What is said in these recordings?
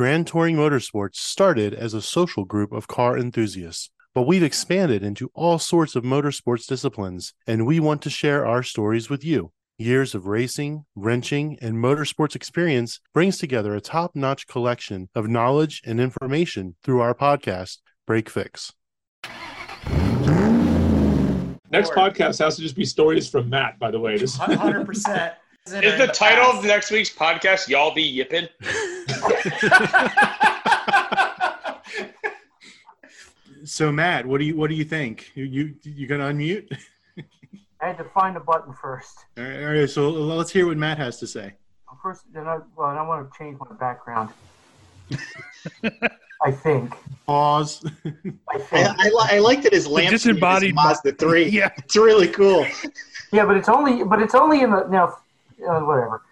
Grand Touring Motorsports started as a social group of car enthusiasts, but we've expanded into all sorts of motorsports disciplines, and we want to share our stories with you. Years of racing, wrenching, and motorsports experience brings together a top notch collection of knowledge and information through our podcast, Break Fix. Next podcast has to just be stories from Matt, by the way. Just Hundred percent. Is the title of next week's podcast "Y'all Be Yippin"? So Matt, what do you what do you think? You you, you gonna unmute? I had to find a button first. All right, all right, so let's hear what Matt has to say. First, then I, well, I want to change my background. I think. Pause. I I, think. I, li- I liked it as lamp disembodied Mazda three. Yeah. it's really cool. Yeah, but it's only, but it's only in the now. Uh, whatever.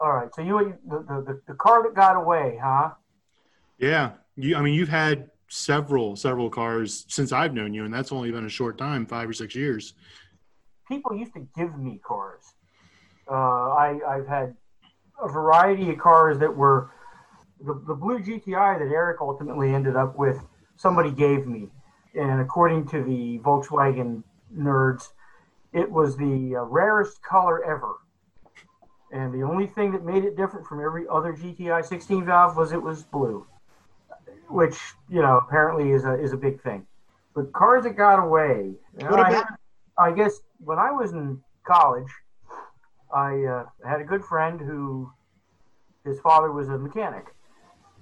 All right. So you, the, the the car that got away, huh? yeah, you. I mean, you've had several several cars since I've known you, and that's only been a short time, five or six years. People used to give me cars. Uh, I I've had a variety of cars that were the the blue GTI that Eric ultimately ended up with. Somebody gave me, and according to the Volkswagen nerds, it was the uh, rarest color ever. And the only thing that made it different from every other GTI 16 valve was it was blue, which you know apparently is a is a big thing. But cars that got away. What I, had- I guess when I was in college, I uh, had a good friend who his father was a mechanic,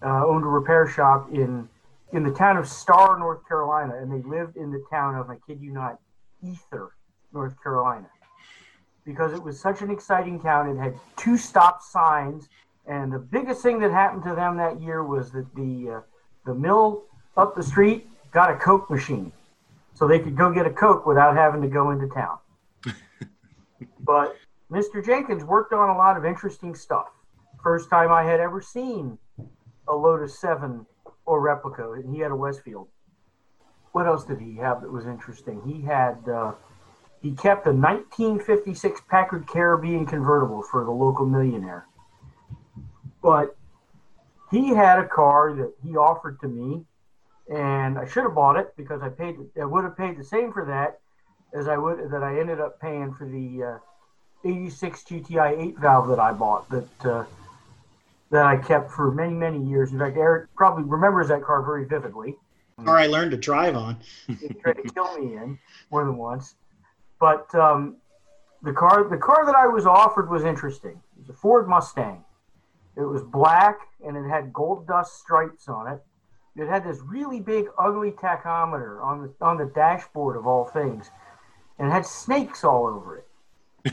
uh, owned a repair shop in in the town of Star, North Carolina, and they lived in the town of I kid you not, Ether, North Carolina because it was such an exciting town. It had two stop signs, and the biggest thing that happened to them that year was that the uh, the mill up the street got a Coke machine, so they could go get a Coke without having to go into town. but Mr. Jenkins worked on a lot of interesting stuff. First time I had ever seen a Lotus Seven or replica, and he had a Westfield. What else did he have that was interesting? He had. Uh, he kept a 1956 Packard Caribbean convertible for the local millionaire. But he had a car that he offered to me, and I should have bought it because I paid. I would have paid the same for that as I would that I ended up paying for the uh, 86 GTI 8 valve that I bought that uh, that I kept for many many years. In fact, Eric probably remembers that car very vividly. Car I learned to drive on. He tried to kill me in more than once. But um, the car, the car that I was offered was interesting. It was a Ford Mustang. It was black and it had gold dust stripes on it. It had this really big, ugly tachometer on the on the dashboard of all things, and it had snakes all over it.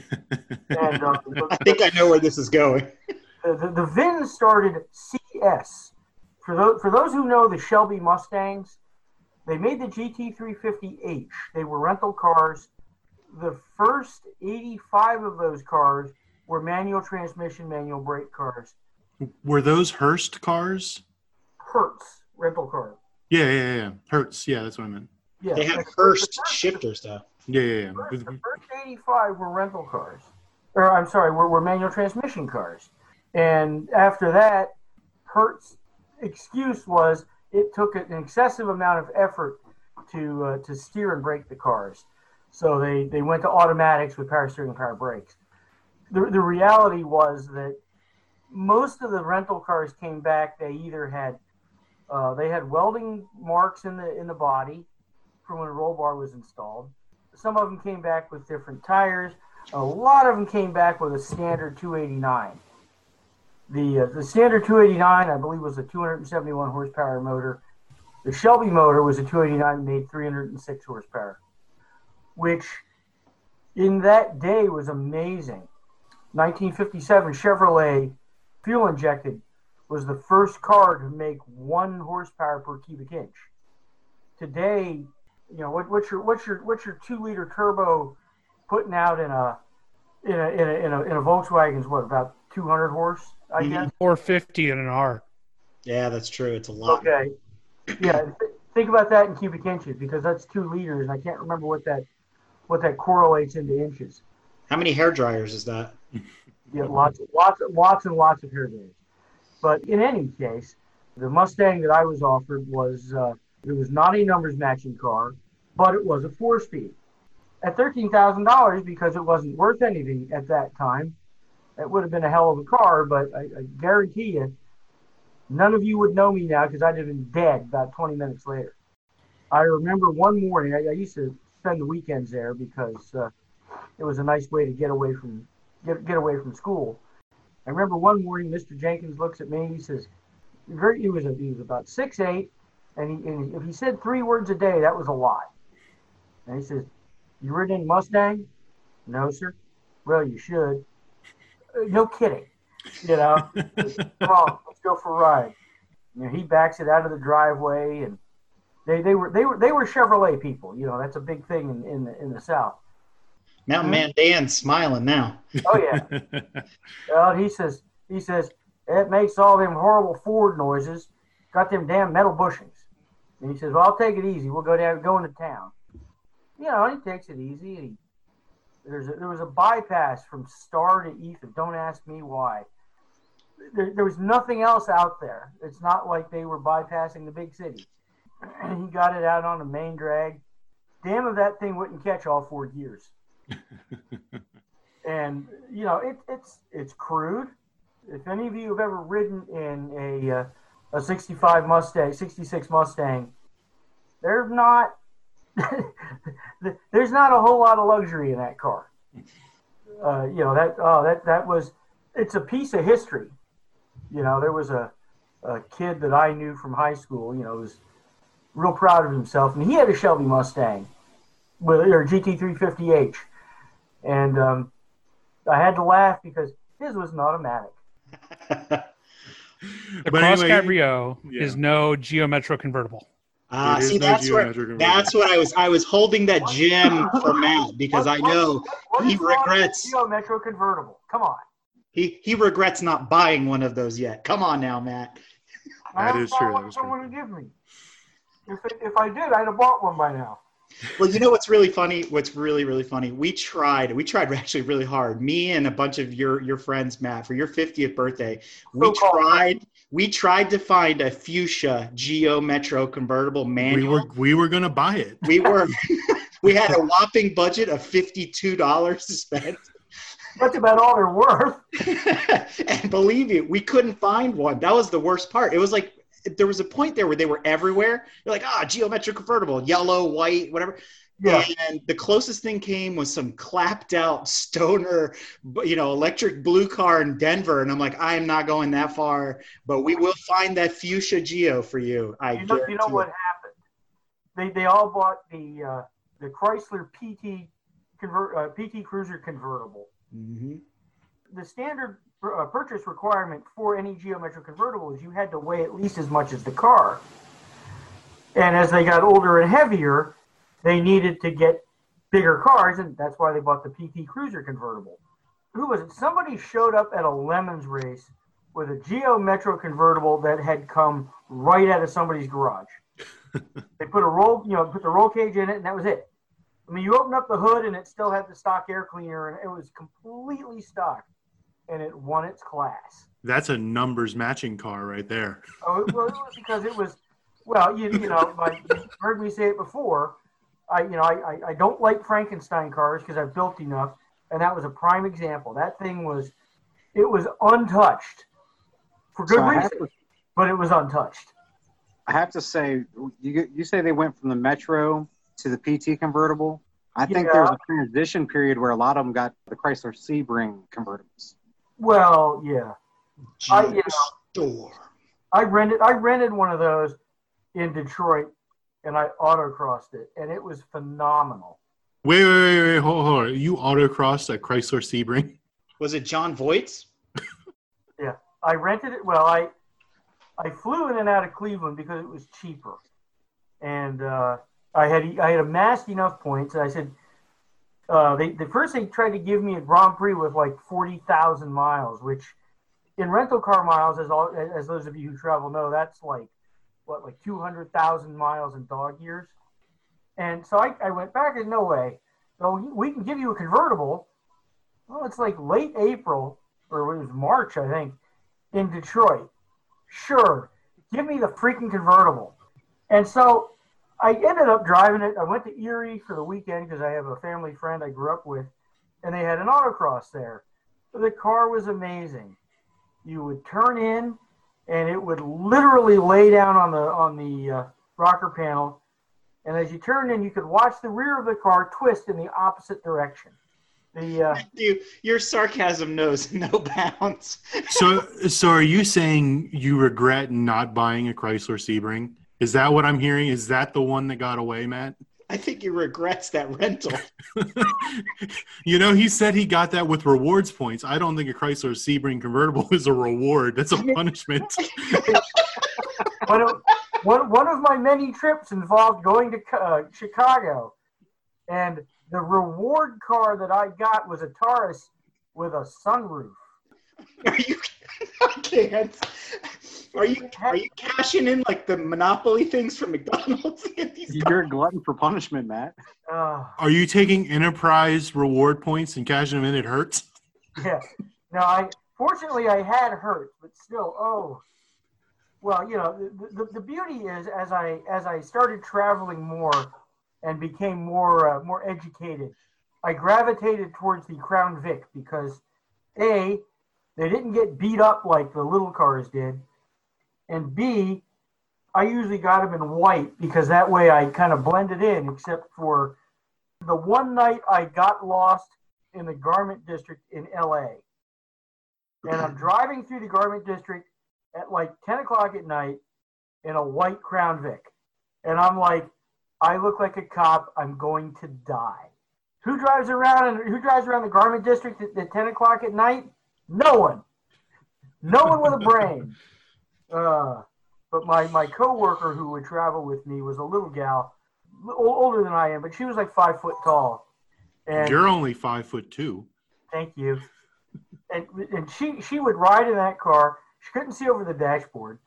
And uh, I think I know where this is going. the, the, the VIN started CS. For those, for those who know the Shelby Mustangs, they made the GT350H. They were rental cars. The first 85 of those cars were manual transmission, manual brake cars. Were those Hurst cars? Hertz rental cars. Yeah, yeah, yeah. Hertz. Yeah, that's what I meant. Yeah, They have the first first- shifter stuff. Yeah, yeah, The yeah. first, the first 85 were rental cars. Or, I'm sorry, were, were manual transmission cars. And after that, Hertz' excuse was it took an excessive amount of effort to uh, to steer and brake the cars. So they, they went to automatics with power steering and power brakes. The, the reality was that most of the rental cars came back. They either had uh, they had welding marks in the in the body from when a roll bar was installed. Some of them came back with different tires. A lot of them came back with a standard 289. The uh, the standard 289, I believe, was a 271 horsepower motor. The Shelby motor was a 289 made 306 horsepower, which in that day was amazing. 1957 Chevrolet fuel injected was the first car to make one horsepower per cubic inch. Today, you know what, what's your what's your what's your two liter turbo putting out in a in a in a in a, in a Volkswagen's what about 200 horse I Mhm. guess 450 in an R. Yeah, that's true. It's a lot. okay yeah th- think about that in cubic inches because that's two liters and I can't remember what that what that correlates into inches How many hair dryers is that? yeah lots lots lots and lots of hair dryers. but in any case The Mustang that I was offered was uh, it was not a numbers matching car, but it was a four speed. At thirteen thousand dollars, because it wasn't worth anything at that time, it would have been a hell of a car. But I, I guarantee you, none of you would know me now because I'd have been dead about twenty minutes later. I remember one morning. I, I used to spend the weekends there because uh, it was a nice way to get away from get get away from school. I remember one morning, Mr. Jenkins looks at me he says, very, he was he was about six eight, and, he, and if he said three words a day, that was a lot. And he says, "You ridden in Mustang?" No, sir. Well, you should. "Uh, no kidding. You know, come on, let's go for a ride. You know, he backs it out of the driveway, and they, they were they were they were Chevrolet people. You know, that's a big thing in in the, in the South. Mountain mm-hmm. Man Dan's smiling now. Oh yeah. Well, he says he says it makes all them horrible Ford noises. Got them damn metal bushings. And he says, "Well, I'll take it easy. We'll go down, go into town." You know, he takes it easy. And he, there's a, there was a bypass from Star to Ether. Don't ask me why. There, there was nothing else out there. It's not like they were bypassing the big city. He got it out on the main drag. Damn if that thing wouldn't catch all four gears and you know it, it's it's crude. If any of you have ever ridden in a uh, a 65 Mustang, 66 Mustang, there's not there's not a whole lot of luxury in that car. Uh, you know that oh that that was it's a piece of history. You know there was a a kid that I knew from high school. You know was real proud of himself, and he had a Shelby Mustang with or GT350H, and um, I had to laugh because his was an automatic. The But Cross anyway, Cabrio yeah. is no Geo Metro convertible. Ah, It is see, no that's where that's what I was. I was holding that gem for Matt because I know What he is wrong with regrets- Geo Metro convertible. Come on. he he regrets not buying one of those yet. Come on now, Matt. I That haven't is found true, one that is someone to give me. If, it, if I did, I'd have bought one by now. Well, you know what's really funny? What's really really funny? We tried. We tried actually really hard. Me and a bunch of your your friends, Matt, for your 50th birthday, we So-called tried. We tried to find a fuchsia Geo Metro convertible manual. we were we were gonna buy it. we were we had a whopping budget of fifty-two dollars to spend. That's about all they're worth. and believe you, we couldn't find one. That was the worst part. It was like there was a point there where they were everywhere. You're like, ah, Geo Metro convertible, yellow, white, whatever. Yeah. And the closest thing came was some clapped out stoner, you know, electric blue car in Denver. And I'm like, I am not going that far, but we will find that fuchsia geo for you. I You know, you know what happened? They they all bought the uh, the Chrysler PT convert uh, PT Cruiser convertible. Mhm. The standard uh, purchase requirement for any Geo Metro convertible is you had to weigh at least as much as the car. And as they got older and heavier, they needed to get bigger cars, and that's why they bought the PT Cruiser convertible. Who was it? Somebody showed up at a Lemons race with a Geo Metro convertible that had come right out of somebody's garage. they put a roll, you know, put the roll cage in it, and that was it. I mean, you open up the hood, and it still had the stock air cleaner, and it was completely stock, and it won its class. That's a numbers matching car right there. Oh, well, it was because it was, well, you, you know, like you heard me say it before. I, you know, I, I, I don't like Frankenstein cars because I've built enough, and that was a prime example. That thing was, it was untouched for good So reason, to- but it was untouched. I have to say, you you say they went from the Metro to the PT convertible. I think there was a transition period where a lot of them got the Chrysler Sebring convertibles. Well, yeah, I- you Store. I rented I rented one of those in Detroit, and I autocrossed it, and it was phenomenal. Wait, wait, wait, wait, hold, hold on. You autocrossed a Chrysler Sebring? Was it Jon Voight's? Yeah. I rented it. Well, I I flew in and out of Cleveland because it was cheaper, and uh, I had I had amassed enough points. And I said, uh, they the first they tried to give me a Grand Prix with like forty thousand miles, which in rental car miles, as all as those of you who travel know, that's like what like two hundred thousand miles in dog years. And so I, I went back and no way. So we can give you a convertible. Well, it's like late April or it was March, I think in Detroit. Sure. give me the freaking convertible. And so I ended up driving it. I went to Erie for the weekend because I have a family friend I grew up with, and they had an autocross there. The car was amazing. You would turn in, and it would literally lay down on the on the uh, rocker panel, and as you turned in, you could watch the rear of the car twist in the opposite direction. The uh, You, your sarcasm knows no bounds. So, so are you saying you regret not buying a Chrysler Sebring? Is that what I'm hearing? Is that the one that got away, Matt? I think he regrets that rental. you know, he said he got that with rewards points. I don't think a Chrysler Sebring convertible is a reward. That's a punishment. one, of, one, one of my many trips involved going to uh, Chicago, and the reward car that I got was a Taurus with a sunroof. Are you? I can't. Are you? Are you cashing in like the Monopoly things from McDonald's? these You're a glutton for punishment, Matt. Uh, Are you taking enterprise reward points and cashing them in? It hurts. yeah. No, I fortunately I had hurt, but still, oh. Well, you know, the, the, the beauty is as I as I started traveling more and became more uh, more educated, I gravitated towards the Crown Vic because a they didn't get beat up like the little cars did, and b I usually got them in white because that way I kind of blended in, except for the one night I got lost in the garment district in LA. And I'm driving through the garment district at like 10 o'clock at night in a white Crown Vic. And I'm like, I look like a cop. I'm going to die. Who drives around and who drives around the garment district at, at 10 o'clock at night? No one. No one with a brain. Uh, but my, my coworker who would travel with me was a little gal, older than I am, but she was like five foot tall. And You're only five foot two. Thank you. And and she she would ride in that car. She couldn't see over the dashboard.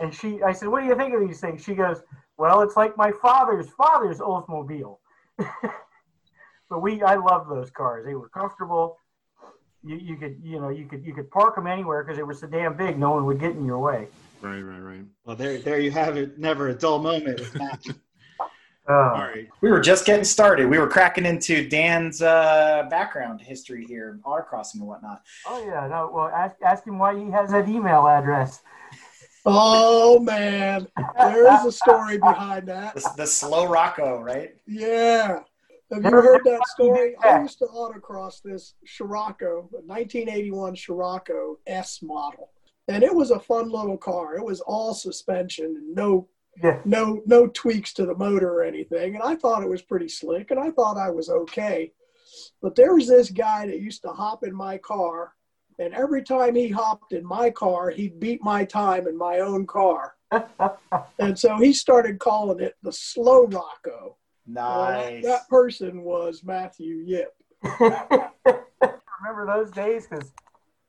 And she I said, "What do you think of these things?" She goes, "Well, it's like my father's father's Oldsmobile." but we I loved those cars. They were comfortable. You, you could you know you could you could park them anywhere because they were so damn big. No one would get in your way. Right, right, right. Well, there, there you have it. Never a dull moment with Matt. Uh, All right. We were just getting started. We were cracking into Dan's uh, background history here, autocrossing and whatnot. Oh yeah. No. Well, ask ask him why he has that email address. Oh man, there is a story behind that. The, the slow Rocco, right? Yeah. Have you heard that story? I used to autocross this Scirocco, a 1981 Scirocco S model, and it was a fun little car. It was all suspension and no Yeah. no no tweaks to the motor or anything and i thought it was pretty slick and i thought i was okay but there was this guy that used to hop in my car and every time he hopped in my car he beat my time in my own car and so he started calling it the slow rocco Well, that- Nice. that person was matthew yip Remember those days? Because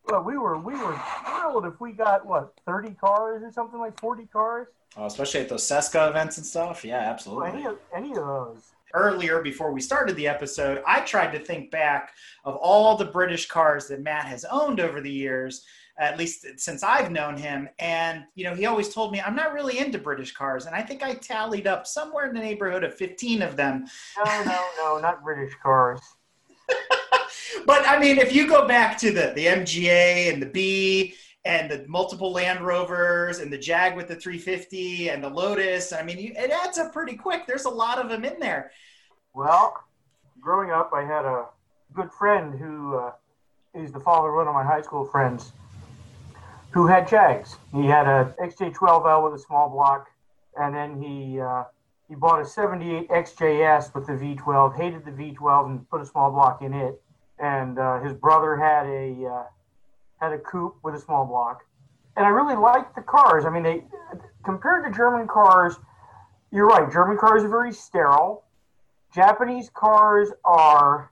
well, we were we were thrilled if we got what thirty cars or something like forty cars. Oh, especially at those Seska events and stuff. Yeah, Well, absolutely. any of any of those. earlier before we started the episode, I tried to think back of all the British cars that Matt has owned over the years, at least since I've known him. And, you know, he always told me, I'm not really into British cars. And I think I tallied up somewhere in the neighborhood of 15 of them. No, no, no, not British cars. But I mean, if you go back to the, the MGA and the B and the multiple Land Rovers and the Jag with the 350 and the Lotus, I mean, you, it adds up pretty quick. There's a lot of them in there. Well, growing up, I had a good friend who uh, is the father of one of my high school friends who had Jags. He had a XJ12L with a small block, and then he uh, he bought a 78 XJS with the V12. Hated the V12 and put a small block in it. And uh, his brother had a uh, had a coupe with a small block, and I really liked the cars. I mean, they compared to German cars, you're right. German cars are very sterile. Japanese cars are,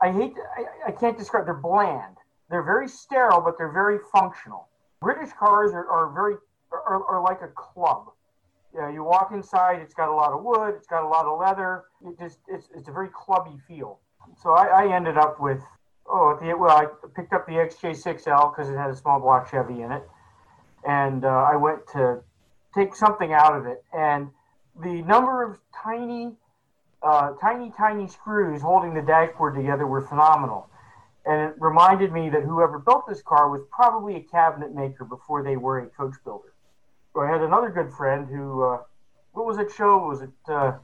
I hate, I, I can't describe, they're bland. They're very sterile, but they're very functional. British cars are, are very, are, are like a club. You, know, you walk inside, it's got a lot of wood, it's got a lot of leather. It just, it's, it's a very clubby feel. So I, I ended up with, oh, the, well, I picked up the XJ6L because it had a small block Chevy in it. And uh, I went to take something out of it. And the number of tiny, uh, tiny, tiny screws holding the dashboard together were phenomenal. And it reminded me that whoever built this car was probably a cabinet maker before they were a coach builder. So I had another good friend who, uh, what was it show? Was it uh,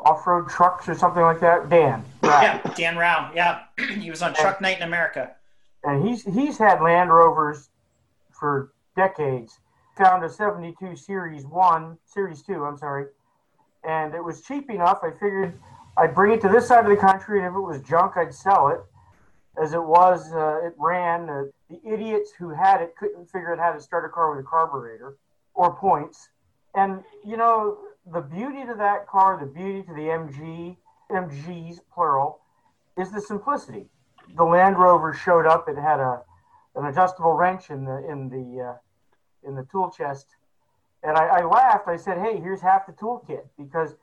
Off Road Trucks or something like that? Dan. Yeah, Dan Rao. Yeah, he was on Truck Night in America. And he's he's had Land Rovers for decades. Found a '72 Series One, Series Two. I'm sorry, and it was cheap enough. I figured I'd bring it to this side of the country, and if it was junk, I'd sell it. As it was, uh, it ran. Uh, the idiots who had it couldn't figure out how to start a car with a carburetor or points. And you know, the beauty to that car, the beauty to the MG, MGs plural, is the simplicity. The Land Rover showed up. It had a an adjustable wrench in the in the uh, in the tool chest, and I, I laughed. I said, "Hey, here's half the toolkit because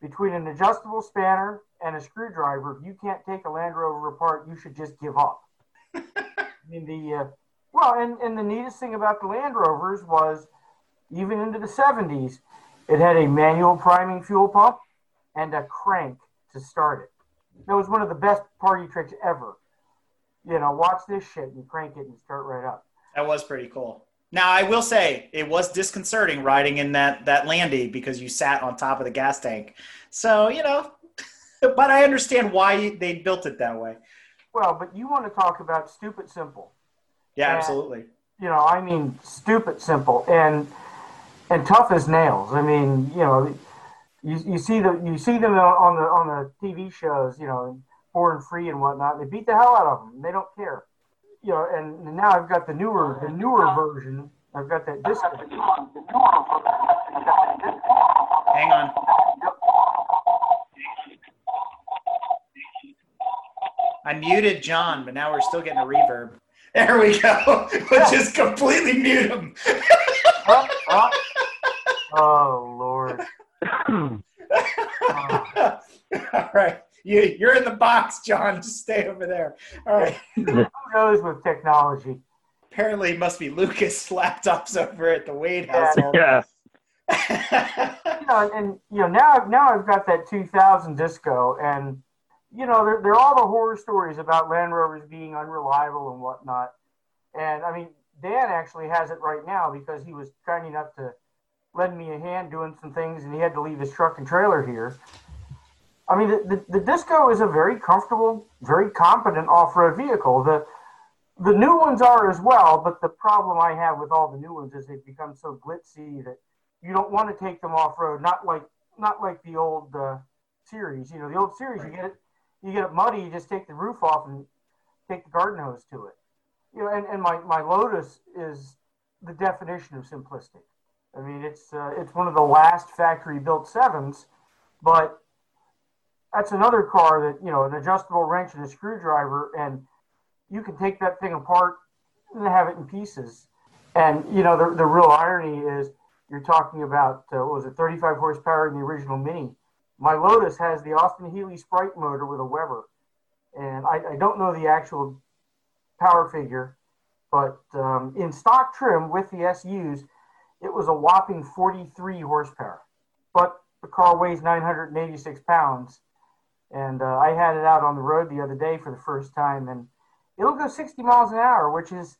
between an adjustable spanner and a screwdriver, if you can't take a Land Rover apart, you should just give up." I mean the uh, well, and and the neatest thing about the Land Rovers was even into the 70s, it had a manual priming fuel pump and a crank to start it. That was one of the best party tricks ever. You know, watch this shit and crank it and start right up. That was pretty cool. Now I will say it was disconcerting riding in that that Landy because you sat on top of the gas tank. So you know, but I understand why they built it that way. Well, but you want to talk about stupid simple. Yeah, And, absolutely. You know, I mean, stupid simple and and tough as nails. I mean, you know, you, you see the you see them on the on the TV shows, you know, Born Free and whatnot. They beat the hell out of them. They don't care. You know, and now I've got the newer the newer version. I've got that disc. Hang on. I muted John, but now we're still getting a reverb. There we go. We'll just completely mute him. Oh, oh. Oh, Lord. All right. You, you're in the box, John. Just stay over there. All right. Who knows with technology? Apparently, it must be Lucas' laptops over at the Wade Yeah. household. Yeah. you know, and you know now now I've got that 2000 disco, and you know they're, they're all the horror stories about Land Rovers being unreliable and whatnot. And I mean, Dan actually has it right now because he was kind enough to lend me a hand doing some things, and he had to leave his truck and trailer here. I mean, the, the, the disco is a very comfortable, very competent off-road vehicle. The the new ones are as well, but the problem I have with all the new ones is they've become so glitzy that you don't want to take them off road. Not like not like the old uh, series. You know, the old series you get it you get it muddy, you just take the roof off and take the garden hose to it. You know, and, and my, my Lotus is the definition of simplistic. I mean, it's uh, it's one of the last factory built sevens, but that's another car that you know an adjustable wrench and a screwdriver, and you can take that thing apart and have it in pieces. And you know the the real irony is you're talking about uh, what was it 35 horsepower in the original Mini. My Lotus has the Austin Healey Sprite motor with a Weber, and I, I don't know the actual power figure, but um, in stock trim with the SUs, it was a whopping 43 horsepower. But the car weighs 986 pounds, and uh, I had it out on the road the other day for the first time, and it'll go 60 miles an hour, which is,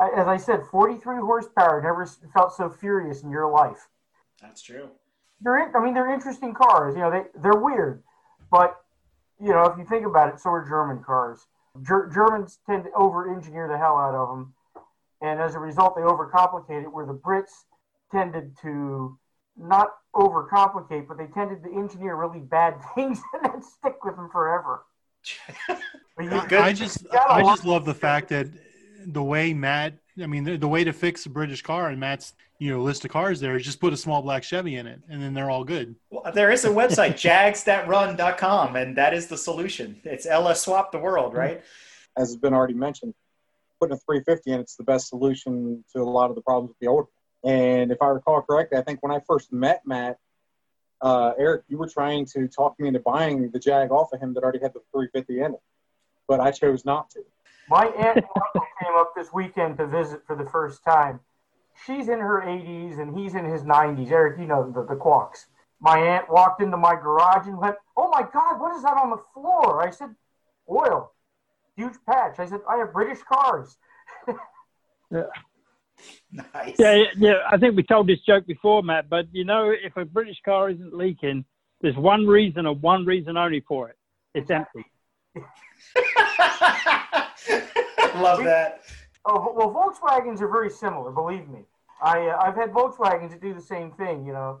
as I said, 43 horsepower. Never felt so furious in your life. That's true. They're, in, I mean, they're interesting cars. You know, they they're weird, but you know, if you think about it, so are German cars. Ger- Germans tend to over-engineer the hell out of them, and as a result, they overcomplicate it. Where the Brits tended to not overcomplicate, but they tended to engineer really bad things and then stick with them forever. But you- I just got a I lot- just love the fact that the way Matt I mean the, the way to fix a British car and Matt's you know list of cars there is just put a small block Chevy in it and then they're all good. Well, there is a website, jagsthatrun.com, and that is the solution. It's LS Swap the World, right? as has been already mentioned, putting a 350 in, it's the best solution to a lot of the problems with the old. And if I recall correctly, I think when I first met Matt, uh, Eric, you were trying to talk me into buying the Jag off of him that already had the 350 in it, but I chose not to. My aunt and uncle came up this weekend to visit for the first time, she's in her 80s and he's in his 90s. Eric, you know the, the Quawks. My aunt walked into my garage and went, "Oh my God, what is that on the floor?" I said, "Oil, huge patch." I said, "I have British cars." yeah. Nice. Yeah, yeah. I think we told this joke before, Matt. But you know, if a British car isn't leaking, there's one reason and one reason only for it. It's empty. Love that. Oh well, Volkswagens are very similar. Believe me, I uh, I've had Volkswagens that do the same thing. You know,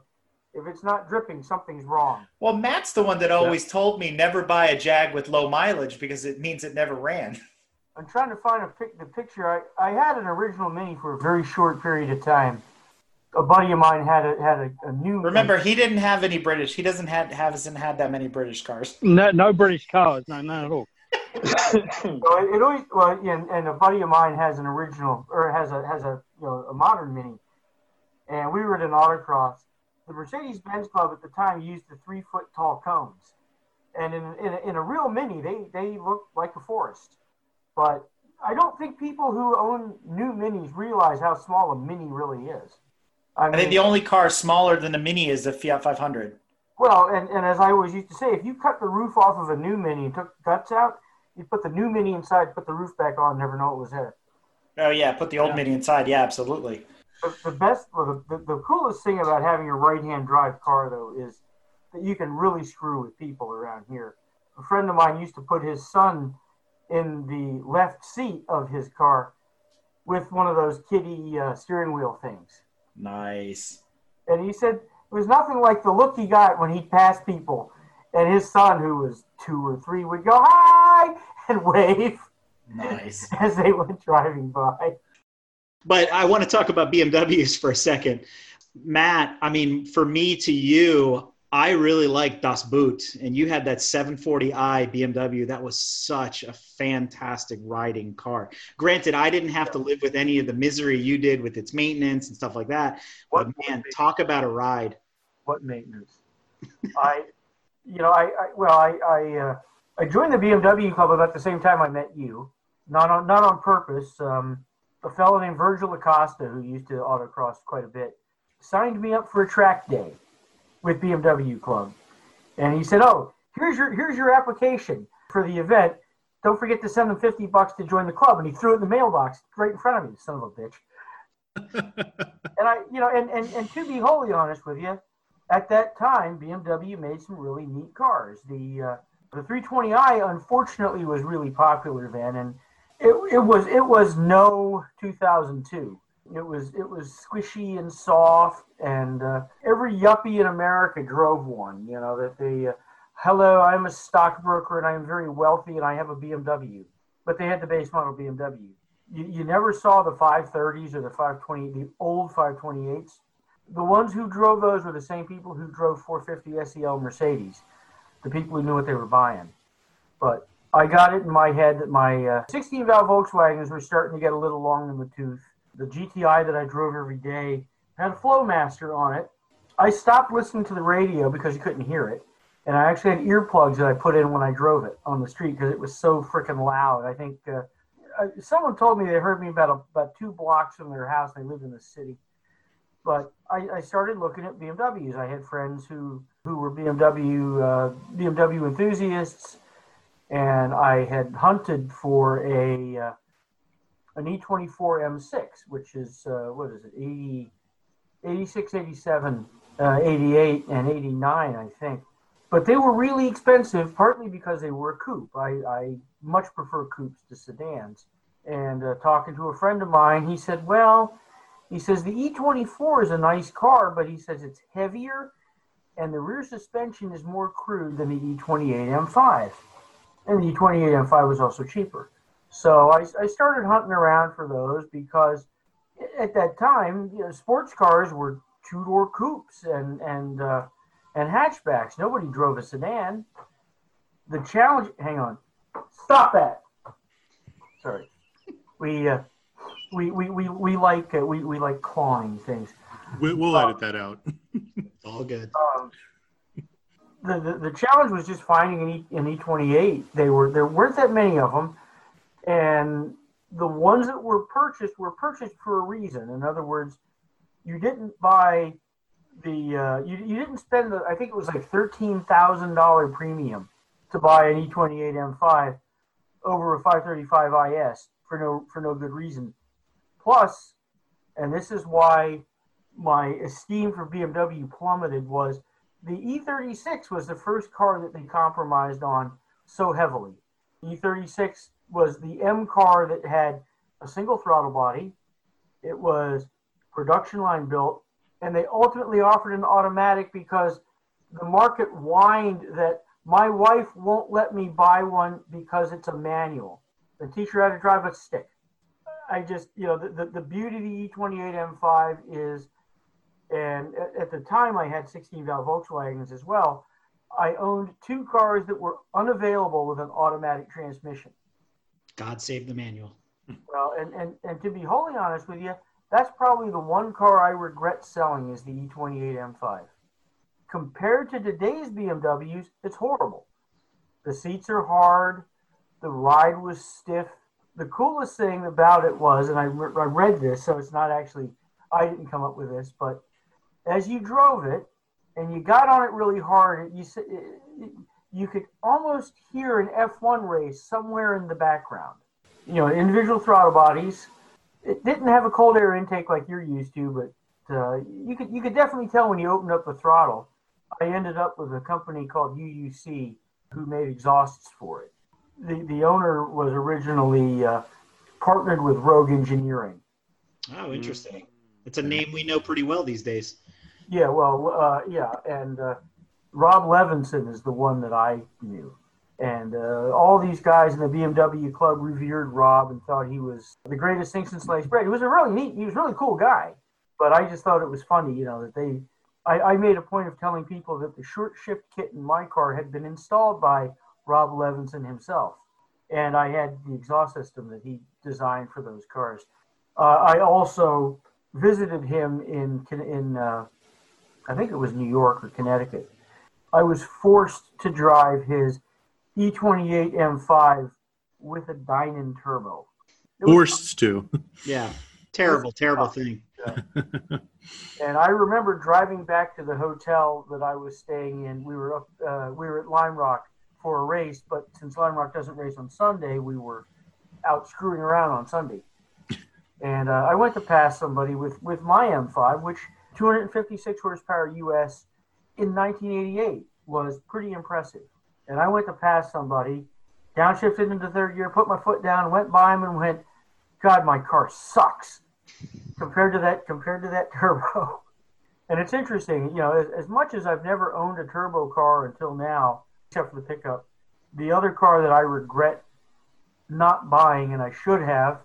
if it's not dripping, something's wrong. Well, Matt's the one that always told me never buy a Jag with low mileage because it means it never ran. I'm trying to find a pic- the picture. I, I had an original Mini for a very short period of time. A buddy of mine had a had a, a new. Remember, he didn't have any British. He doesn't have hasn't had that many British cars. No, no British cars. No, none at all. So it, it always well, yeah, and, and a buddy of mine has an original or has a has a you know a modern Mini, and we were at an autocross. The Mercedes Benz Club at the time used the three foot tall cones, and in in a, in a real Mini, they they look like a forest. But I don't think people who own new Minis realize how small a Mini really is. I, I think the only car smaller than a Mini is the Fiat 500. Well, and, and as I always used to say, if you cut the roof off of a new Mini and took guts out, you put the new Mini inside, put the roof back on, never know it was there. Oh yeah, put the old Mini inside. Yeah, absolutely. The, the best, well, the, the, the coolest thing about having a right-hand drive car, though, is that you can really screw with people around here. A friend of mine used to put his son in the left seat of his car with one of those kiddie uh, steering wheel things. Nice. And he said it was nothing like the look he got when he'd pass people. And his son, who was two or three, would go, hi, and wave Nice. as they went driving by. But I want to talk about BMWs for a second. Matt, I mean, for me to you, I really like Das Boot, and you had that 740i BMW. That was such a fantastic riding car. Granted, I didn't have to live with any of the misery you did with its maintenance and stuff like that. But man, talk about a ride. What maintenance? I, you know, I, I well, I, I, uh, I joined the BMW club about the same time I met you. Not on, not on purpose. Um, a fellow named Virgil Acosta, who used to autocross quite a bit, signed me up for a track day with BMW Club, and he said, "Oh, here's your here's your application for the event. Don't forget to send them fifty bucks to join the club." And he threw it in the mailbox right in front of me, son of a bitch. and I, you know, and, and and to be wholly honest with you, at that time, BMW made some really neat cars. The uh, the 320i, unfortunately, was really popular then, and it, it was it was no 2002. It was it was squishy and soft, and uh, every yuppie in America drove one. You know that they, uh, hello, I'm a stockbroker and I'm very wealthy and I have a BMW, but they had the base model BMW. You, you never saw the 530s or the 520, the old 528s. The ones who drove those were the same people who drove 450 SEL Mercedes, the people who knew what they were buying. But I got it in my head that my uh, 16 valve Volkswagens were starting to get a little long in the tooth. The GTI that I drove every day had a Flowmaster on it. I stopped listening to the radio because you couldn't hear it. And I actually had earplugs that I put in when I drove it on the street because it was so freaking loud. I think uh, someone told me they heard me about a, about two blocks from their house. They lived in the city, but I, I started looking at BMWs. I had friends who who were BMW uh, BMW enthusiasts, and I had hunted for a uh, an E24 M6, which is uh, what is it 80, 86, 87, uh, 88, and 89, I think. But they were really expensive, partly because they were a coupe. I, I much prefer coupes to sedans. And uh, talking to a friend of mine, he said, "Well, he says the E24 is a nice car, but he says it's heavier, and the rear suspension is more crude than the E28 M5." and the E28 M5 was also cheaper. So I, I started hunting around for those because at that time, you know, sports cars were two door coupes and and uh, and hatchbacks. Nobody drove a sedan. The challenge. Hang on. Stop that. Sorry. We uh, we, we, we, we like uh, we, we like clawing things. We, we'll edit that out. It's all good. Um, the, the, the challenge was just finding an, e, an E28. They were there weren't that many of them, and the ones that were purchased were purchased for a reason. In other words, you didn't buy the uh, you, you didn't spend the I think it was like thirteen thousand dollar premium to buy an E28 M5 over a 535 IS for no for no good reason. Plus, and this is why my esteem for BMW plummeted was the E36 was the first car that they compromised on so heavily. E36 was the M car that had a single throttle body. It was production line built, and they ultimately offered an automatic because the market whined that my wife won't let me buy one because it's a manual. The teacher had to drive a stick. I just, you know, the, the, the beauty of the E28 M5 is, and at, at the time I had 16 valve Volkswagens as well. I owned two cars that were unavailable with an automatic transmission. God save the manual. Well, and, and, and to be wholly honest with you, that's probably the one car I regret selling is the E28 M5. Compared to today's BMWs, it's horrible. The seats are hard. The ride was stiff. The coolest thing about it was, and I, re- I read this, so it's not actually, I didn't come up with this, but as you drove it and you got on it really hard, you, s- you could almost hear an F1 race somewhere in the background. You know, individual throttle bodies. It didn't have a cold air intake like you're used to, but uh, you could you could definitely tell when you opened up the throttle. I ended up with a company called UUC who made exhausts for it. The the owner was originally uh, partnered with Rogue Engineering. Oh, interesting. It's a name we know pretty well these days. Yeah, well, uh, yeah, and uh, Rob Levinson is the one that I knew. And uh, all these guys in the BMW club revered Rob and thought he was the greatest thing since sliced bread. He was a really neat, he was a really cool guy. But I just thought it was funny, you know, that they, I, I made a point of telling people that the short shift kit in my car had been installed by Rob Levinson himself. And I had the exhaust system that he designed for those cars. Uh, I also visited him in, in uh, I think it was New York or Connecticut. I was forced to drive his E28 M5 with a Dinan turbo. It was- Forced to. Yeah. Terrible, terrible thing. and I remember driving back to the hotel that I was staying in. We were up, uh, we were at Lime Rock for a race, but since Lime Rock doesn't race on Sunday, we were out screwing around on Sunday. And uh, I went to pass somebody with with my M5, which 256 horsepower US in 1988 was pretty impressive. And I went to pass somebody, downshifted into third gear, put my foot down, went by him, and went, "God, my car sucks." compared to that compared to that turbo. And it's interesting, you know, as, as much as I've never owned a turbo car until now, except for the pickup, the other car that I regret not buying and I should have,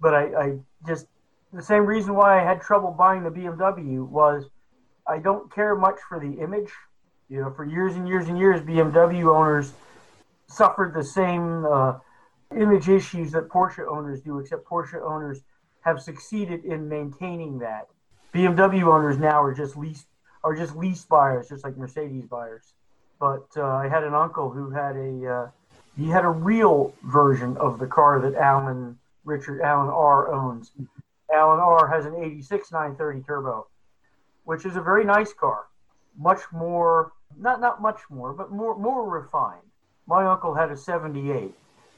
but I, I just the same reason why I had trouble buying the BMW was I don't care much for the image. You know, for years and years and years, BMW owners suffered the same uh, image issues that Porsche owners do, except Porsche owners have succeeded in maintaining that. BMW owners now are just lease are just lease buyers, just like Mercedes buyers. But uh, I had an uncle who had a uh, he had a real version of the car that Alan Richard Allen R owns. Allen R has an 86 930 turbo, which is a very nice car, much more not not much more, but more more refined. My uncle had a 78.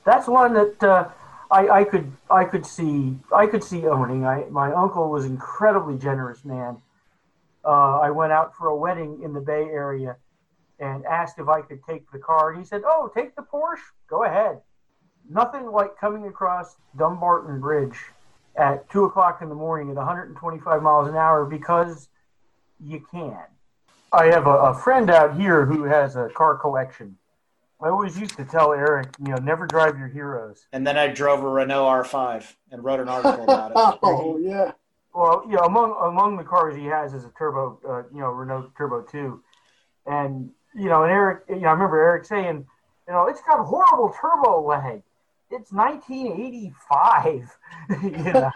That's one that uh, I, I could I could see I could see owning. I my uncle was an incredibly generous man. Uh, I went out for a wedding in the Bay Area and asked if I could take the car. And he said, "Oh, take the Porsche. Go ahead." Nothing like coming across Dumbarton Bridge at two o'clock in the morning at 125 miles an hour because you can. I have a, a friend out here who has a car collection. I always used to tell Eric, you know, never drive your heroes. And then I drove a Renault R5 and wrote an article about it. oh yeah. Well, you know, among among the cars he has is a turbo, uh, you know, Renault Turbo Two, and you know, and Eric, you know, I remember Eric saying, you know, it's got horrible turbo lag. It's 1985, you know,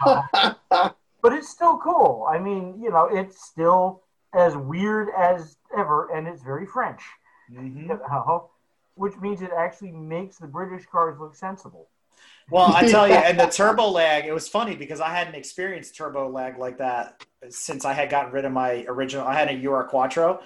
but it's still cool. I mean, you know, it's still as weird as ever, and it's very French, Mhm. you know, which means it actually makes the British cars look sensible. Well, I tell you, and the turbo lag, it was funny because I hadn't experienced turbo lag like that since I had gotten rid of my original. I had a UR Quattro,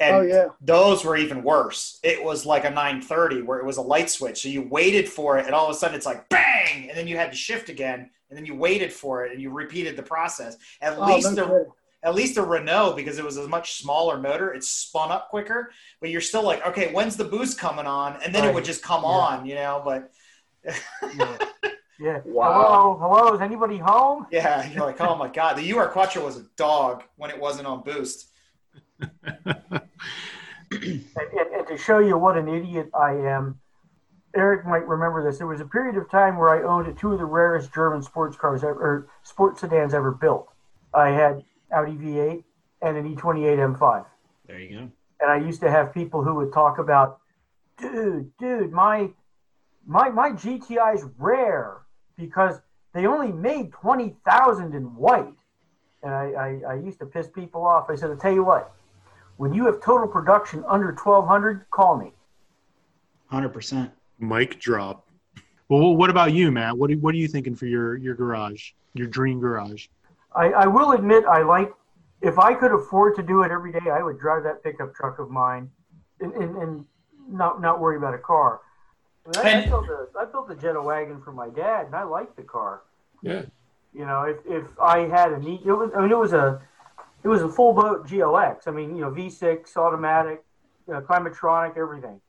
and Oh, yeah. those were even worse. It was like a 930 where it was a light switch. So you waited for it, and all of a sudden it's like bang, and then you had to shift again, and then you waited for it, and you repeated the process. At Oh, least the kidding. at least the Renault, because it was a much smaller motor, it spun up quicker. But you're still like, okay, when's the boost coming on? And then it would just come Yeah. on, you know. But Yeah. Wow. Hello, hello. Is anybody home? yeah, you're like, oh my god, the UR Quattro was a dog when it wasn't on boost. And, to show you what an idiot I am, Eric might remember this. There was a period of time where I owned two of the rarest German sports cars ever, or sports sedans ever built. I had Audi V8 and an E E28 M5. There you go. and I used to have people who would talk about, dude, dude, my my my GTI is rare because they only made twenty thousand in white, and I, I I used to piss people off. I said, I'll tell you what, when you have total production under twelve hundred, call me. Hundred percent. Mic drop. Well, what about you, Matt? What are, what are you thinking for your, your garage, your dream garage? I, I will admit I like if I could afford to do it every day, I would drive that pickup truck of mine and, and, and not not worry about a car. I, I, And- built a, I built a Jetta wagon for my dad, and I liked the car. Yeah. You know, if, if I had a need, it was I mean it was a it was a full boat GLX. I mean, you know, V6 automatic, you know, climatronic, everything.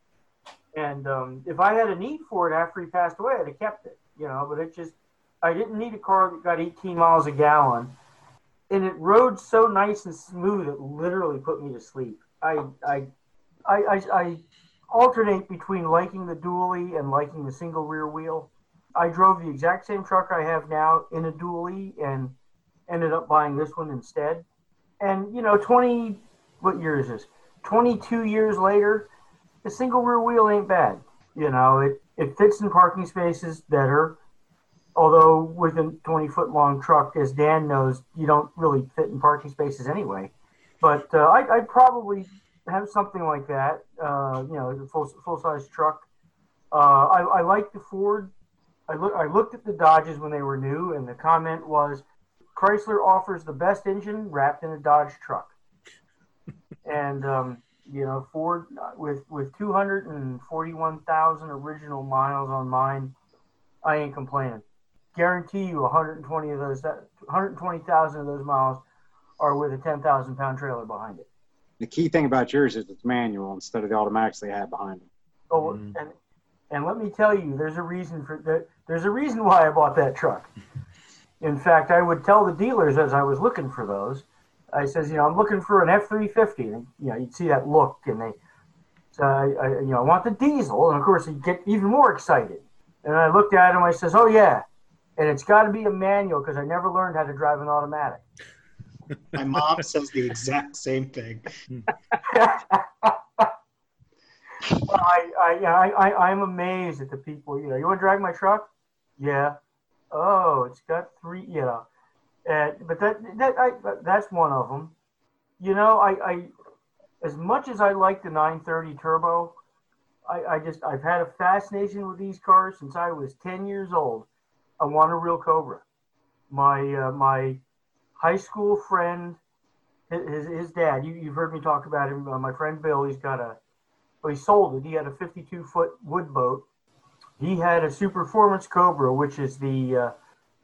And um, if I had a need for it after he passed away, I'd have kept it. You know, but it just I didn't need a car that got 18 miles a gallon, and it rode so nice and smooth it literally put me to sleep. I I I, I, I alternate between liking the dually and liking the single rear wheel. I drove the exact same truck I have now in a dually and ended up buying this one instead. And you know, 20 what year is this? 22 years later, the single rear wheel ain't bad. You know, it it fits in parking spaces better. Although with a 20 foot long truck, as Dan knows, you don't really fit in parking spaces anyway. But uh, I, I'd probably have something like that. Uh, you know, a full full size truck. Uh, I, I like the Ford. I look I looked at the Dodges when they were new, and the comment was, Chrysler offers the best engine wrapped in a Dodge truck. and um, you know, Ford with with 241,000 original miles on mine, I ain't complaining. Guarantee you, 120 of those, 120,000 of those miles are with a 10,000 pound trailer behind it. The key thing about yours is it's manual instead of the automatics they have behind it. Oh, and and let me tell you, there's a reason for that. There's a reason why I bought that truck. In fact, I would tell the dealers as I was looking for those, I says, you know, I'm looking for an F350, and you know, you'd see that look, and they, so I, I you know, I want the diesel, and of course, you get even more excited. And I looked at him, I says, oh yeah, and it's got to be a manual because I never learned how to drive an automatic. My mom says the exact same thing. Well, I, I, I, I, I'm amazed at the people. You know, you want to drag my truck? Yeah. Oh, it's got three. Know, and but that that I that's one of them. You know, I, I as much as I like the 930 turbo, I, I just I've had a fascination with these cars since I was 10 years old. I want a real Cobra. My uh, my high school friend, his his dad. You you've heard me talk about him. Uh, my friend Bill. He's got a well, he sold it. He had a 52 foot wood boat. He had a Superformance Cobra, which is the uh,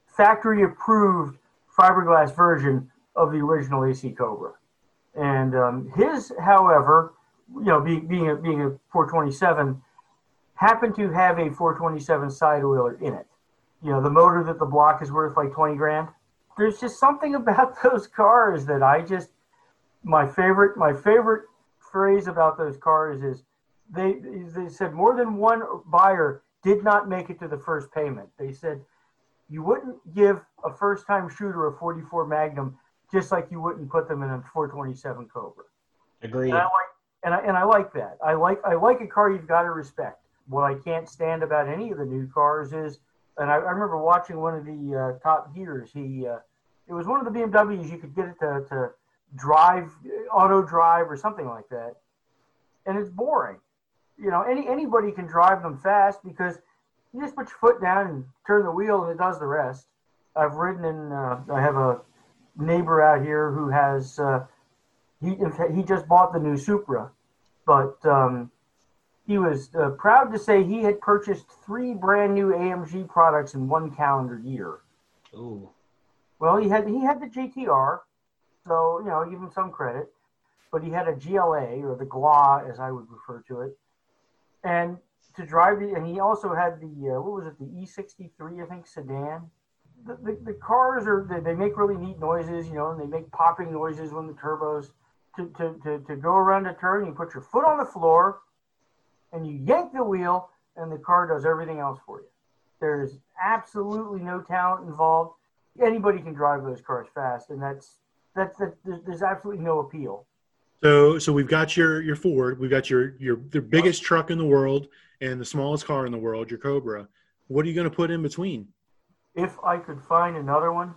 factory approved fiberglass version of the original AC Cobra. And um, his, however, you know, being, being, a, being a 427, happened to have a 427 side oiler in it. You know, the motor that the block is worth like 20 grand. There's just something about those cars that I just, my favorite, my favorite phrase about those cars is they they said more than one buyer did not make it to the first payment. They said you wouldn't give a first time shooter a 44 Magnum just like you wouldn't put them in a 427 Cobra. Agreed. And I like and I, and I like that. I like I like a car you've got to respect. What I can't stand about any of the new cars is, and I, I remember watching one of the uh, Top Gears. He uh, it was one of the BMWs you could get it to, to drive auto drive or something like that, and it's boring. You know, any anybody can drive them fast because you just put your foot down and turn the wheel, and it does the rest. I've ridden in. Uh, I have a neighbor out here who has. Uh, he he just bought the new Supra, but um, he was uh, proud to say he had purchased three brand new AMG products in one calendar year. Ooh. Well, he had he had the GTR, so you know, give him some credit. But he had a GLA or the GLA, as I would refer to it, and to drive the, and he also had the uh, what was it, the E63, I think, sedan. The, the, the cars are they, they make really neat noises, you know, and they make popping noises when the turbos. To, to, to, to go around a turn, you put your foot on the floor, and you yank the wheel, and the car does everything else for you. There's absolutely no talent involved. Anybody can drive those cars fast, and that's that's that. There's, there's absolutely no appeal. So so we've got your your Ford, we've got your your the biggest truck in the world and the smallest car in the world, your Cobra. What are you going to put in between? If I could find another one,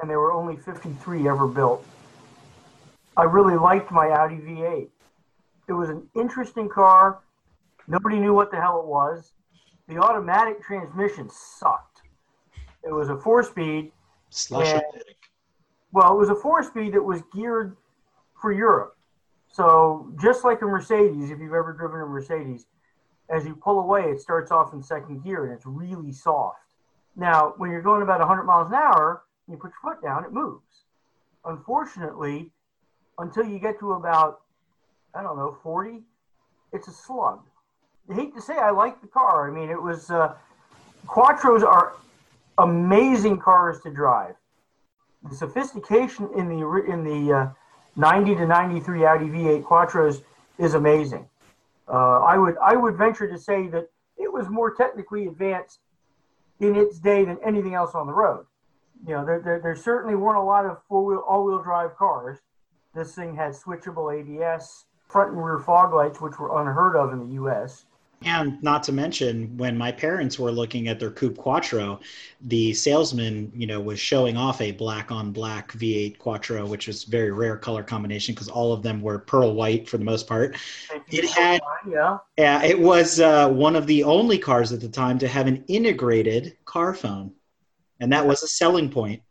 and there were only 53 ever built, I really liked my Audi V8. It was an interesting car. Nobody knew what the hell it was. The automatic transmission sucked. It was a four speed. Slush and- well, it was a four speed that was geared for Europe. So just like a Mercedes, if you've ever driven a Mercedes, as you pull away, it starts off in second gear and it's really soft. Now, when you're going about 100 miles an hour, you put your foot down, it moves. Unfortunately, until you get to about, I don't know, 40, it's a slug. I hate to say I like the car. I mean, it was, uh, Quattros are amazing cars to drive. The sophistication in the in the uh, 90 to 93 Audi V8 Quattros is amazing. Uh, I would I would venture to say that it was more technically advanced in its day than anything else on the road. You know, there, there, there certainly weren't a lot of four wheel all wheel drive cars. This thing had switchable ABS, front and rear fog lights, which were unheard of in the U.S. And not to mention, when my parents were looking at their Coupe Quattro, the salesman, you know, was showing off a black on black V8 Quattro, which was very rare color combination because all of them were pearl white for the most part. It had, yeah, yeah, it was uh, one of the only cars at the time to have an integrated car phone, and that was a selling point.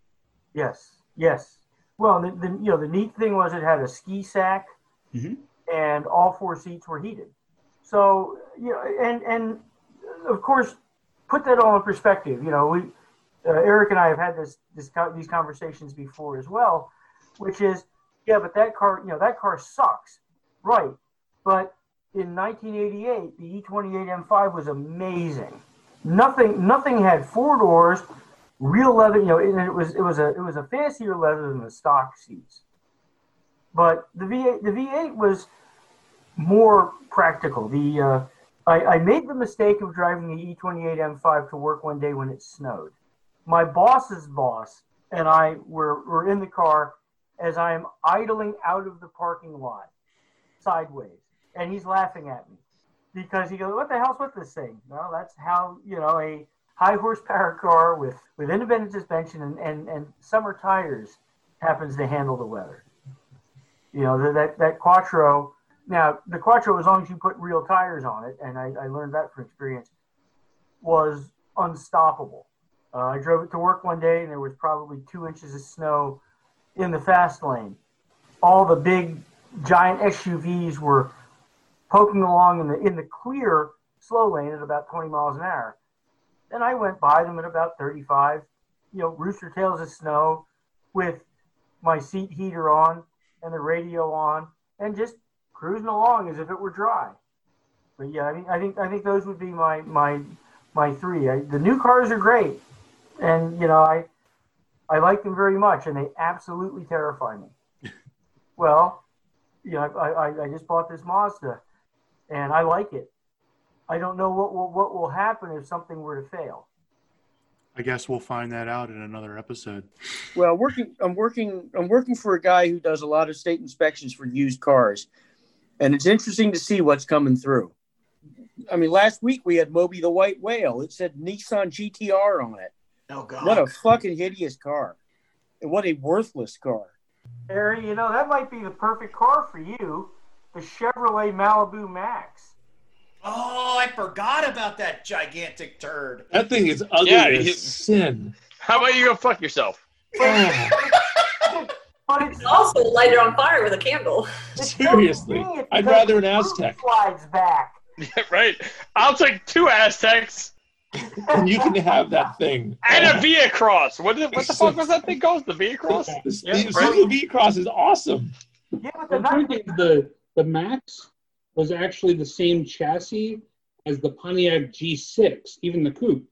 Yes, yes. Well, the, the you know the neat thing was it had a ski sack, Mhm. and all four seats were heated. So you know, and and of course, put that all in perspective. You know, we uh, Eric and I have had this, this these conversations before as well, which is yeah, but that car you know that car sucks, right? But in 1988, the E E28 M5 was amazing. Nothing nothing had four doors, real leather. You know, and it was it was a it was a fancier leather than the stock seats. But the V8 the V8 was more practical. The uh, I, I made the mistake of driving the E E28 M5 to work one day when it snowed. My boss's boss and I were, were in the car as I am idling out of the parking lot sideways, and he's laughing at me because he goes, "What the hell's with this thing?" Well, that's how you know a high horsepower car with with independent suspension and and, and summer tires happens to handle the weather. You know that, that Quattro. Now the Quattro, as long as you put real tires on it, and I, I learned that from experience, was unstoppable. Uh, I drove it to work one day, and there was probably two inches of snow in the fast lane. All the big, giant SUVs were poking along in the in the clear slow lane at about 20 miles an hour. And I went by them at about 35, you know, rooster tails of snow with my seat heater on and the radio on and just cruising along as if it were dry. But yeah, I mean, I think I think those would be my my my three. I, the new cars are great, and you know I I like them very much, and they absolutely terrify me. well, you know, I, I I just bought this Mazda, and I like it. I don't know what will what will happen if something were to fail. I guess we'll find that out in another episode. Well, working, I'm working, I'm working for a guy who does a lot of state inspections for used cars, and it's interesting to see what's coming through. I mean, last week we had Moby the White Whale. It said Nissan GTR on it. Oh God! What a fucking hideous car, and what a worthless car. Harry, you know that might be the perfect car for you, the Chevrolet Malibu Max. Oh, I forgot about that gigantic turd. That thing is ugly Yeah, as sin. How about you go fuck yourself? But it's Also, light it on fire with a candle. Seriously, I'd rather an Aztec. slides back. right. I'll take two Aztecs And you can have that thing. and a VehiCROSS. What the, what the fuck was that thing called? The VehiCROSS? The, Yeah, right. Isuzu VehiCROSS is awesome. Yeah, but The the the the Max was actually the same chassis as the Pontiac G6, even the coupe,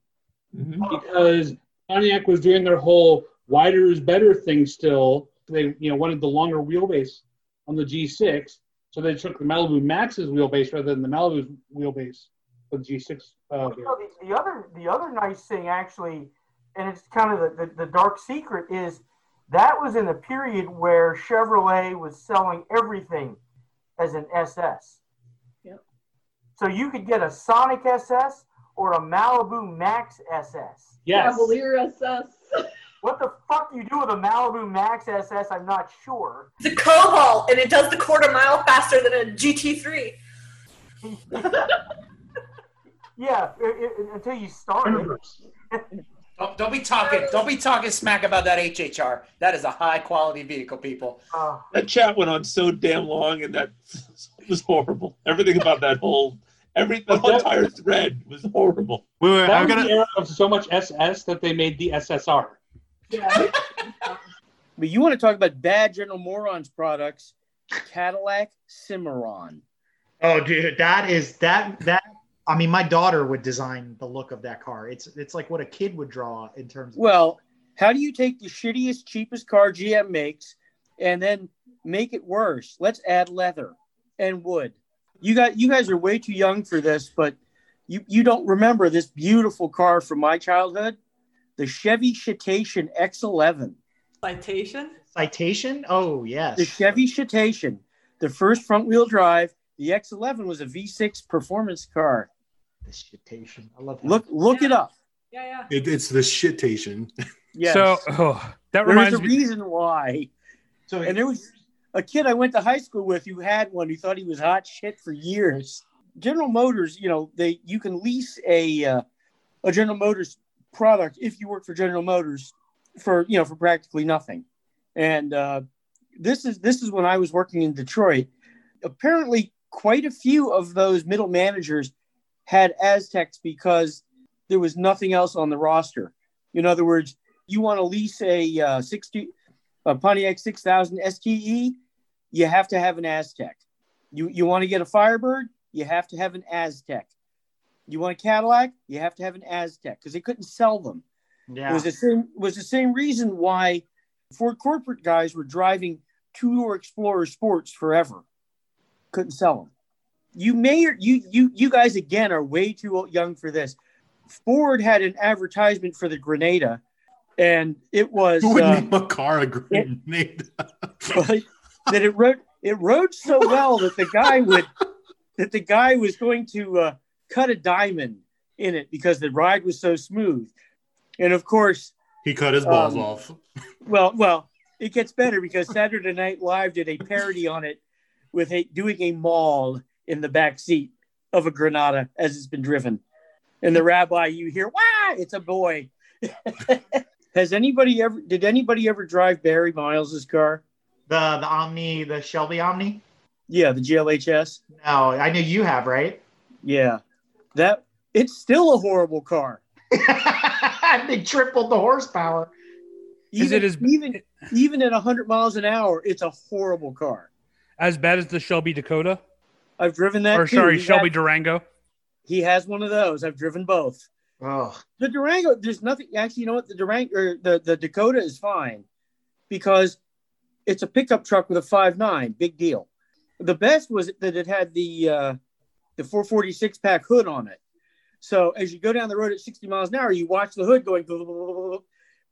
Mhm. because Pontiac was doing their whole wider is better thing still. They you know wanted the longer wheelbase on the G6, so they took the Malibu Max's wheelbase rather than the Malibu's wheelbase for the G6. Uh, You know, the, the other the other nice thing actually, and it's kind of the, the, the dark secret is that was in the period where Chevrolet was selling everything as an SS. Yep. So you could get a Sonic SS or a Malibu Max SS. yes, Cavalier SS. What the fuck do you do with a Malibu Max SS? I'm not sure. It's a cobalt, and it does the quarter mile faster than a GT3. Yeah, i i until you start. Don't, don't be talking. Don't be talking smack about that HHR. That is a high quality vehicle, people. Uh, That chat went on so damn long, and that was horrible. Everything about that whole every the whole entire thread was horrible. Wait, wait, that I've was got the era of so much SS that they made the SSR. But you want to talk about bad General Morons products? Cadillac Cimarron. Oh, dude, that is that that. I mean, my daughter would design the look of that car. It's it's like what a kid would draw in terms. of Well, how do you take the shittiest, cheapest car GM makes and then make it worse? Let's add leather and wood. You got you guys are way too young for this, but you you don't remember this beautiful car from my childhood, the Chevy Citation X11. Citation? Citation? Oh yes. The Chevy Citation, the first front wheel drive. The X11 was a V6 performance car. The Citation. I love. that. Look look it up. Yeah, yeah. It, it's the Citation. Yes. So oh, that There's reminds a me. reason why. So And there was a kid I went to high school with who had one who thought he was hot shit for years. General Motors, you know, they you can lease a uh, a General Motors product if you work for General Motors for you know for practically nothing. And uh, this is this is when I was working in Detroit. Apparently, quite a few of those middle managers had Aztecs because there was nothing else on the roster. In other words, you want to lease a uh, 60 a Pontiac 6000 STE, you have to have an Aztec. You you want to get a Firebird, you have to have an Aztec. You want a Cadillac, you have to have an Aztec because they couldn't sell them. yeah. It was the same was the same reason why Ford corporate guys were driving two door Explorer Sports forever. Couldn't sell them. You may or you you you guys again are way too young for this. Ford had an advertisement for the Granada, and it was Who would uh, name a car a grenade? but that it rode it rode so well that the guy would that the guy was going to uh, cut a diamond in it because the ride was so smooth, and of course, he cut his balls Um, off. well, well, it gets better because Saturday Night Live did a parody on it with a doing a mohel in the back seat of a Granada as it's been driven, and the rabbi you hear, "Wah!" It's a boy. Has anybody ever? Did anybody ever drive Barry Miles's car? the the Omni, the Shelby Omni. Yeah, the GLHS. No, I know you have, right? Yeah, that it's still a horrible car. they tripled the horsepower. Is Even, it as- even even at 100 miles an hour? It's a horrible car. As bad as the Shelby Dakota, I've driven that. or too. sorry, He Shelby has- Durango. he has one of those. I've driven both. Oh, The Durango, there's nothing. Actually, you know what? The Durango, or the the Dakota is fine because it's a pickup truck with a five nine. Big deal. The best was that it had the uh, the 446 pack hood on it. So as you go down the road at 60 miles an hour, you watch the hood going,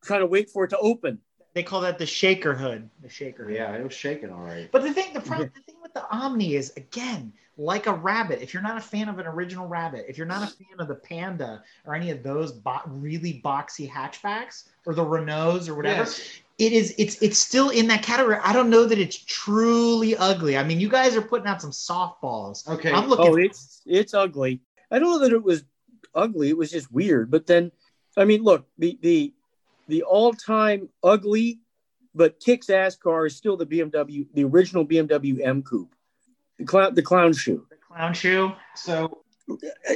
trying to wait for it to open. they call that the shaker hood. The shaker. Hood. Yeah, it was shaking all right. But the thing, the problem, the thing with the Omni is again, like a rabbit. If you're not a fan of an original rabbit, if you're not a fan of the Panda or any of those bo- really boxy hatchbacks or the Renaults or whatever, Yes. It is it's it's still in that category. I don't know that it's truly ugly. I mean, you guys are putting out some softballs. Okay. I'm looking Oh, it's it's ugly. I don't know that it was ugly. It was just weird. But then, I mean, look, the the the all time ugly but kicks ass car is still the BMW, the original BMW M Coupe, the clown the clown shoe. The clown shoe. So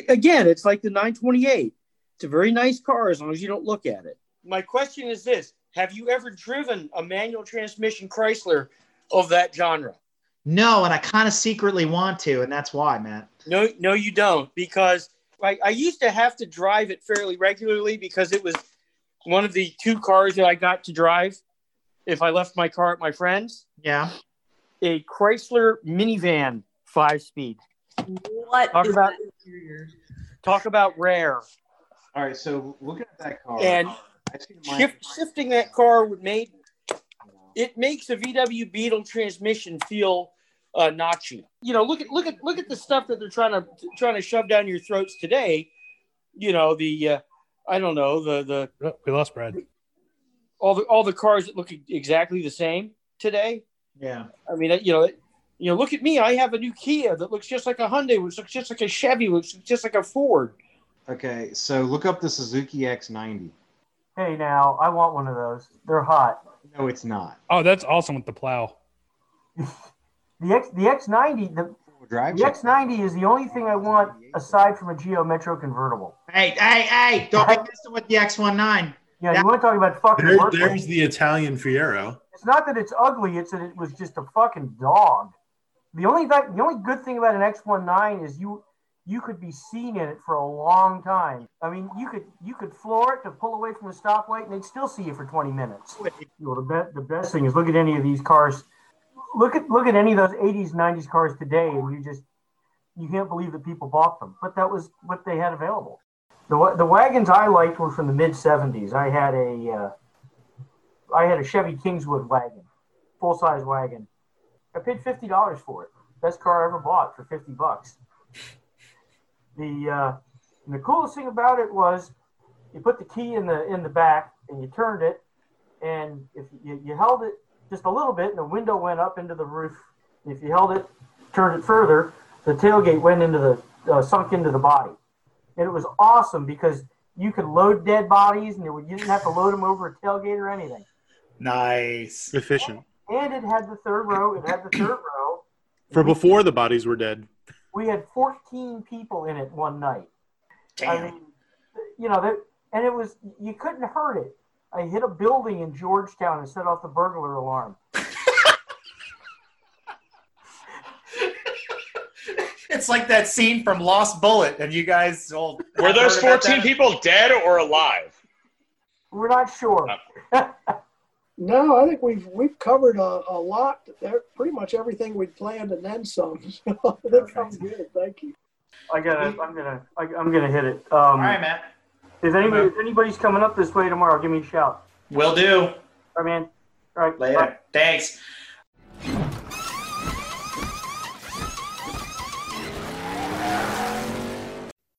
Again, it's like the 928. It's a very nice car as long as you don't look at it. My question is this: Have you ever driven a manual transmission Chrysler of that genre? no, and I kind of secretly want to, and that's why, Matt. No, no, you don't, because I, I used to have to drive it fairly regularly because it was one of the two cars that I got to drive if I left my car at my friend's. Yeah. A Chrysler minivan five speed. What Talk is about that? talk about rare. All right, so looking at that car, And I see mine- shift, shifting that car would make it makes a VW Beetle transmission feel uh, notchy. You know, look at look at look at the stuff that they're trying to trying to shove down your throats today. You know the uh, I don't know the the We lost Brad. all the all the cars that look exactly the same today. Yeah. I mean, you know, you know, look at me. I have a new Kia that looks just like a Hyundai, which looks just like a Chevy, which looks just like a Ford. Okay, so look up the Suzuki X90. Hey, now I want one of those. They're hot. No, it's not. Oh, that's awesome with the plow. The X the X90 the, Drive the X90 is the only thing I want aside from a Geo Metro convertible. Hey, hey, hey! Don't be messing with the X19. Yeah, you want to talk about fucking There, worthless. there's the Italian Fiero. It's not that it's ugly; it's that it was just a fucking dog. The only th- the only good thing about an X19 is you you could be seen in it for a long time. I mean, you could you could floor it to pull away from the stoplight, and they'd still see you for 20 minutes. Know, the best the best thing is look at any of these cars. Look at look at any of those 80s 90s cars today, and you just you can't believe that people bought them. But that was what they had available. The the wagons I liked were from the mid 70s. I had a uh, I had a Chevy Kingswood wagon, full size wagon. I paid fifty dollars for it. Best car I ever bought for fifty bucks. The uh, the coolest thing about it was you put the key in the in the back and you turned it, and if you, you held it just a little bit, and the window went up into the roof. If you held it, turned it further, the tailgate went into the uh, sunk into the body, and it was awesome because you could load dead bodies, and it would, you didn't have to load them over a tailgate or anything. Nice. Efficient. And it had the third row. It had the third row. For before the bodies were dead. We had 14 people in it one night. Damn. I mean, you know, that, and it was you couldn't hurt it. I hit a building in Georgetown and set off the burglar alarm. It's like that scene from Lost Bullet. Have you guys all Were those 14 people dead or alive? We're not sure. Uh, No, I think we've we've covered a, a lot. There, pretty much everything we planned and then some. So I think I'm good. Thank you. I gotta. I'm gonna. I, I'm gonna hit it. Um, All right, Matt. If anybody, if anybody's coming up this way tomorrow, give me a shout. Will do. All right, man. All right. Later. bye. Thanks.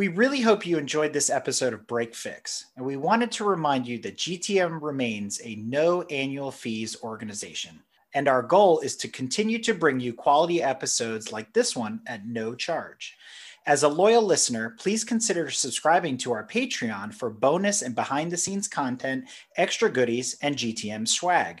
We really hope you enjoyed this episode of Break Fix, and we wanted to remind you that GTM remains a no annual fees organization. And our goal is to continue to bring you quality episodes like this one at no charge. As a loyal listener, please consider subscribing to our Patreon for bonus and behind the scenes content, extra goodies, and GTM swag.